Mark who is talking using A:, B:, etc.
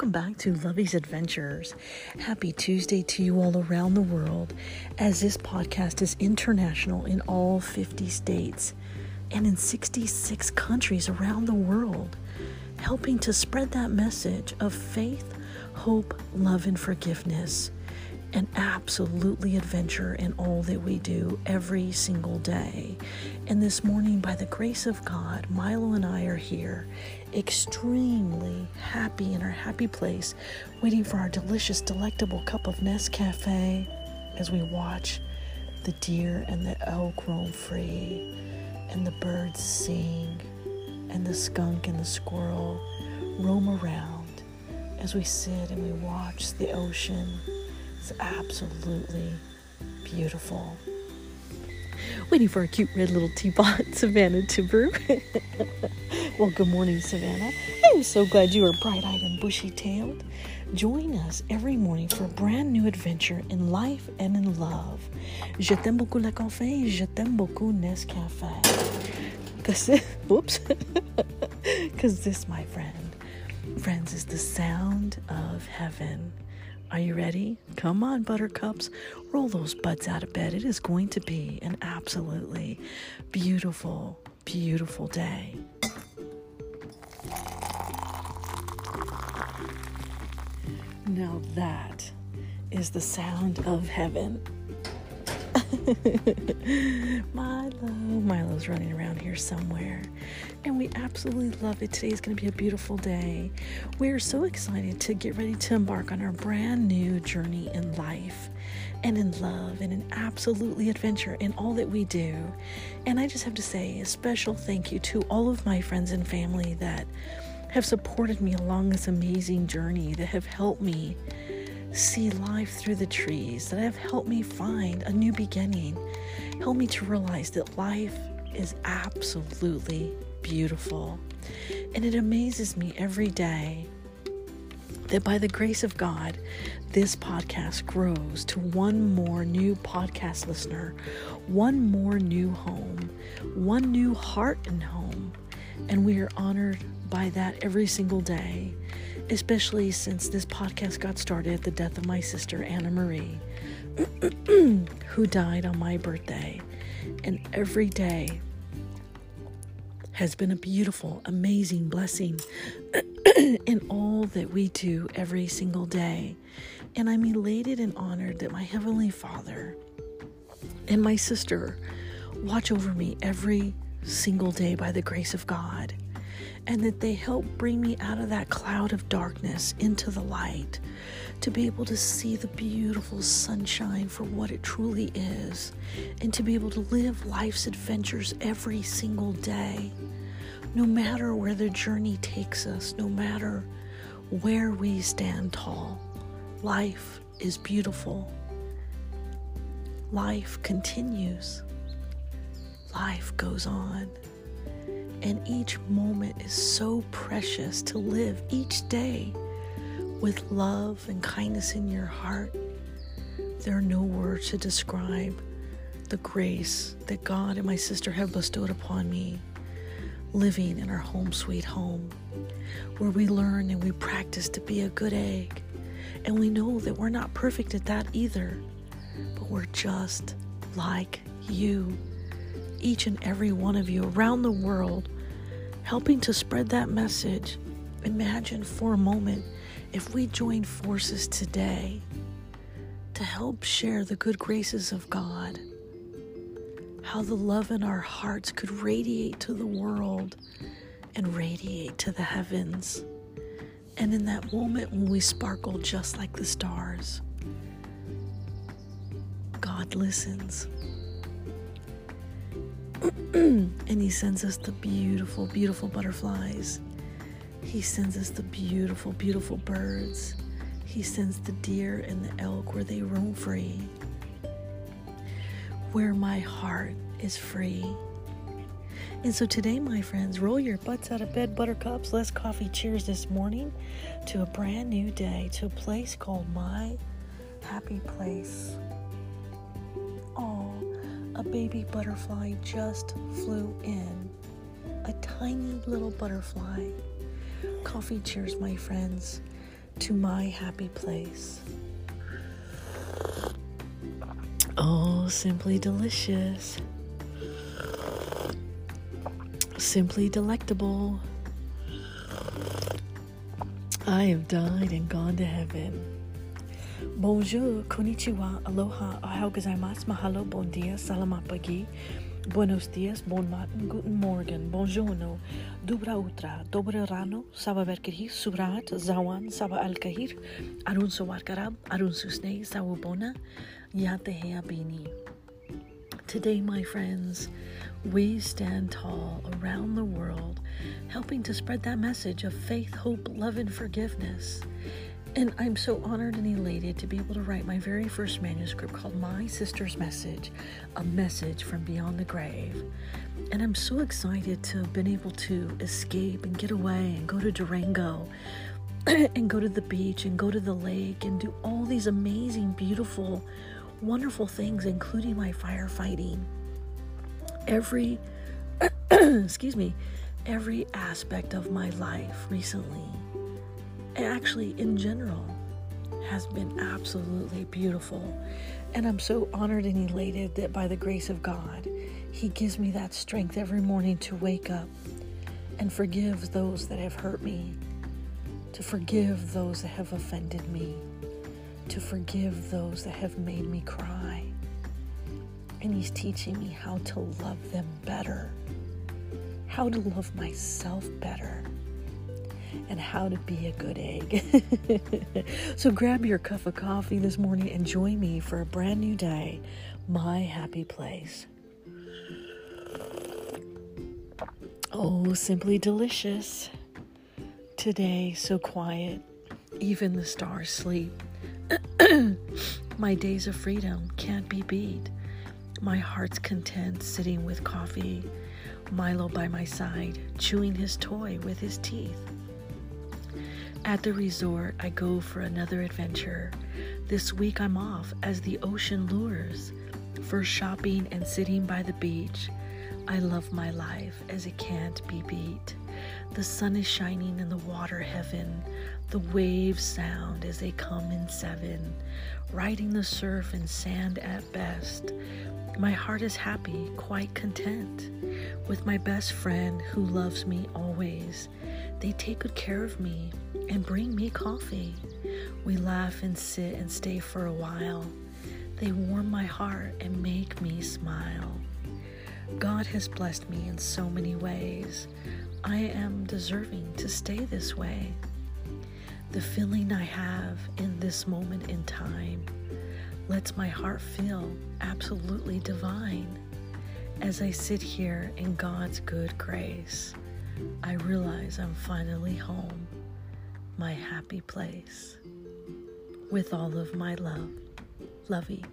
A: welcome back to Lovey's Adventures. Happy Tuesday to you all around the world, as this podcast is international in all 50 states and in 66 countries around the world, helping to spread that message of faith, hope, love, and forgiveness and absolutely adventure in all that we do every single day. And this morning, by the grace of God, Milo and I are here, extremely happy in our happy place, waiting for our delicious, delectable cup of Nescafe as we watch the deer and the elk roam free, and the birds sing, and the skunk and the squirrel roam around as we sit and we watch the ocean it's absolutely beautiful. Waiting for a cute red little teapot, Savannah Timber. well, good morning, Savannah. I'm so glad you are bright eyed and bushy tailed. Join us every morning for a brand new adventure in life and in love. Je t'aime beaucoup le café, je t'aime beaucoup Nescafe. Cause, whoops. Because this, my friend, friends, is the sound of heaven. Are you ready? Come on, buttercups. Roll those buds out of bed. It is going to be an absolutely beautiful, beautiful day. Now that is the sound of heaven. Milo, Milo's running around here somewhere and we absolutely love it. Today is going to be a beautiful day. We are so excited to get ready to embark on our brand new journey in life and in love and in absolutely adventure in all that we do. And I just have to say a special thank you to all of my friends and family that have supported me along this amazing journey, that have helped me see life through the trees, that have helped me find a new beginning, helped me to realize that life is absolutely beautiful. And it amazes me every day that by the grace of God, this podcast grows to one more new podcast listener, one more new home, one new heart and home. And we are honored by that every single day, especially since this podcast got started at the death of my sister, Anna Marie, who died on my birthday. And every day, has been a beautiful, amazing blessing in all that we do every single day. And I'm elated and honored that my Heavenly Father and my sister watch over me every single day by the grace of God, and that they help bring me out of that cloud of darkness into the light to be able to see the beautiful sunshine for what it truly is, and to be able to live life's adventures every single day. No matter where the journey takes us, no matter where we stand tall, life is beautiful. Life continues. Life goes on. And each moment is so precious to live each day with love and kindness in your heart. There are no words to describe the grace that God and my sister have bestowed upon me living in our home sweet home, where we learn and we practice to be a good egg. And we know that we're not perfect at that either, but we're just like you, each and every one of you around the world, helping to spread that message. Imagine for a moment if we join forces today to help share the good graces of God how the love in our hearts could radiate to the world and radiate to the heavens. And in that moment when we sparkle just like the stars, God listens. and He sends us the beautiful, beautiful butterflies. He sends us the beautiful, beautiful birds. He sends the deer and the elk where they roam free where my heart is free. And so today, my friends, roll your butts out of bed, buttercups. Let's coffee cheers this morning to a brand new day, to a place called My Happy Place. A baby butterfly just flew in. A tiny little butterfly. Coffee cheers, my friends, to my happy place. Oh, simply delicious. Simply delectable. I have died and gone to heaven. Bonjour, konnichiwa, aloha, ohayou gozaimasu, mahalo, bon dia, salamat pagi, buenos dias, bon matin, guten morgen, bonjourno, dubra utra, dobre rano, saba verkirhi, subrat, zawan, saba alkahir, arun sawarkarab, arun susne, sawubona, yate bini. Today, my friends, we stand tall around the world, helping to spread that message of faith, hope, love, and forgiveness. And I'm so honored and elated to be able to write my very first manuscript called My Sister's Message A Message from Beyond the Grave. And I'm so excited to have been able to escape and get away and go to Durango and go to the beach and go to the lake and do all these amazing, beautiful, wonderful things, including my firefighting. Every, excuse me, every aspect of my life recently actually in general has been absolutely beautiful. And I'm so honored and elated that by the grace of God, He gives me that strength every morning to wake up and forgive those that have hurt me, to forgive those that have offended me, to forgive those that have made me cry. And He's teaching me how to love them better, how to love myself better and how to be a good egg. so grab your cup of coffee this morning and join me for a brand new day, my happy place. Oh, simply delicious. Today, so quiet, even the stars sleep. my days of freedom can't be beat. My heart's content sitting with coffee, Milo by my side, chewing his toy with his teeth. At the resort, I go for another adventure. This week I'm off as the ocean lures. For shopping and sitting by the beach, I love my life as it can't be beat. The sun is shining in the water heaven. The waves sound as they come in seven, riding the surf and sand at best. My heart is happy, quite content, with my best friend who loves me always. They take good care of me and bring me coffee. We laugh and sit and stay for a while. They warm my heart and make me smile. God has blessed me in so many ways. I am deserving to stay this way. The feeling I have in this moment in time lets my heart feel absolutely divine. As I sit here in God's good grace, I realize I'm finally home my happy place with all of my love. Lovey.